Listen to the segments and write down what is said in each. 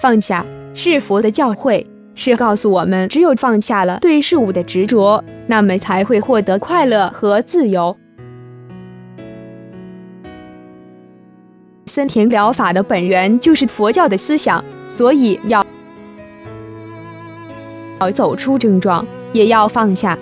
放下是佛的教诲，是告诉我们，只有放下了对事物的执着，那么才会获得快乐和自由。森田疗法的本源就是佛教的思想，所以要要走出症状，也要放下。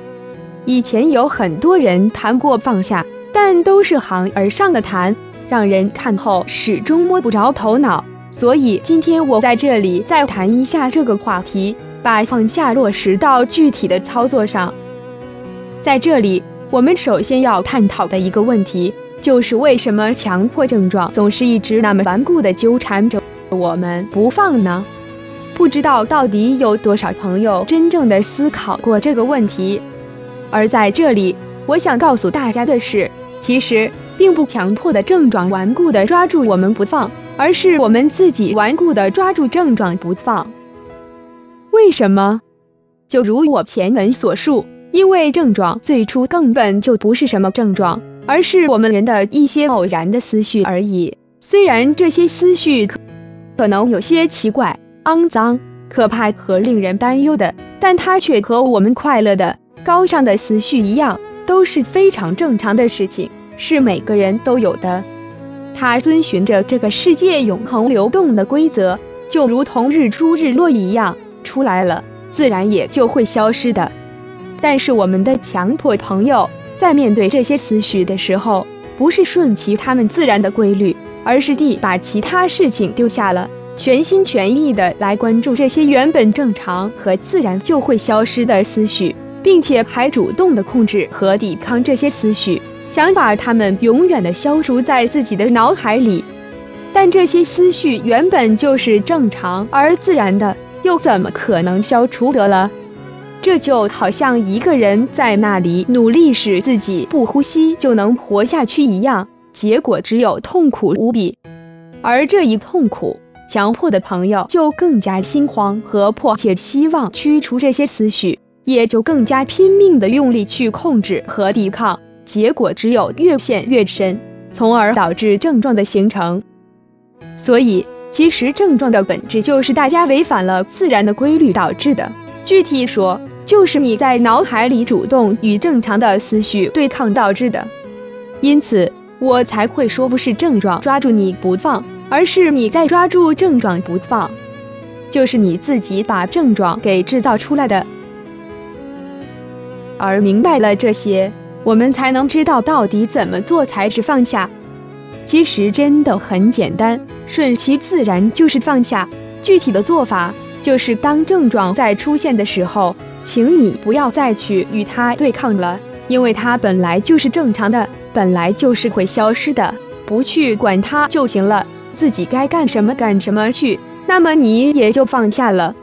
以前有很多人谈过放下，但都是行而上的谈，让人看后始终摸不着头脑。所以今天我在这里再谈一下这个话题，把放下落实到具体的操作上。在这里，我们首先要探讨的一个问题。就是为什么强迫症状总是一直那么顽固的纠缠着我们不放呢？不知道到底有多少朋友真正的思考过这个问题。而在这里，我想告诉大家的是，其实并不强迫的症状顽固的抓住我们不放，而是我们自己顽固的抓住症状不放。为什么？就如我前文所述，因为症状最初根本就不是什么症状。而是我们人的一些偶然的思绪而已。虽然这些思绪可可能有些奇怪、肮脏、可怕和令人担忧的，但它却和我们快乐的、高尚的思绪一样，都是非常正常的事情，是每个人都有的。它遵循着这个世界永恒流动的规则，就如同日出日落一样，出来了，自然也就会消失的。但是我们的强迫朋友。在面对这些思绪的时候，不是顺其他们自然的规律，而是地把其他事情丢下了，全心全意的来关注这些原本正常和自然就会消失的思绪，并且还主动的控制和抵抗这些思绪，想把它们永远的消除在自己的脑海里。但这些思绪原本就是正常而自然的，又怎么可能消除得了？这就好像一个人在那里努力使自己不呼吸就能活下去一样，结果只有痛苦无比。而这一痛苦，强迫的朋友就更加心慌和迫切希望驱除这些思绪，也就更加拼命的用力去控制和抵抗，结果只有越陷越深，从而导致症状的形成。所以，其实症状的本质就是大家违反了自然的规律导致的。具体说，就是你在脑海里主动与正常的思绪对抗导致的，因此我才会说不是症状抓住你不放，而是你在抓住症状不放，就是你自己把症状给制造出来的。而明白了这些，我们才能知道到底怎么做才是放下。其实真的很简单，顺其自然就是放下。具体的做法就是当症状再出现的时候。请你不要再去与它对抗了，因为它本来就是正常的，本来就是会消失的，不去管它就行了，自己该干什么干什么去，那么你也就放下了。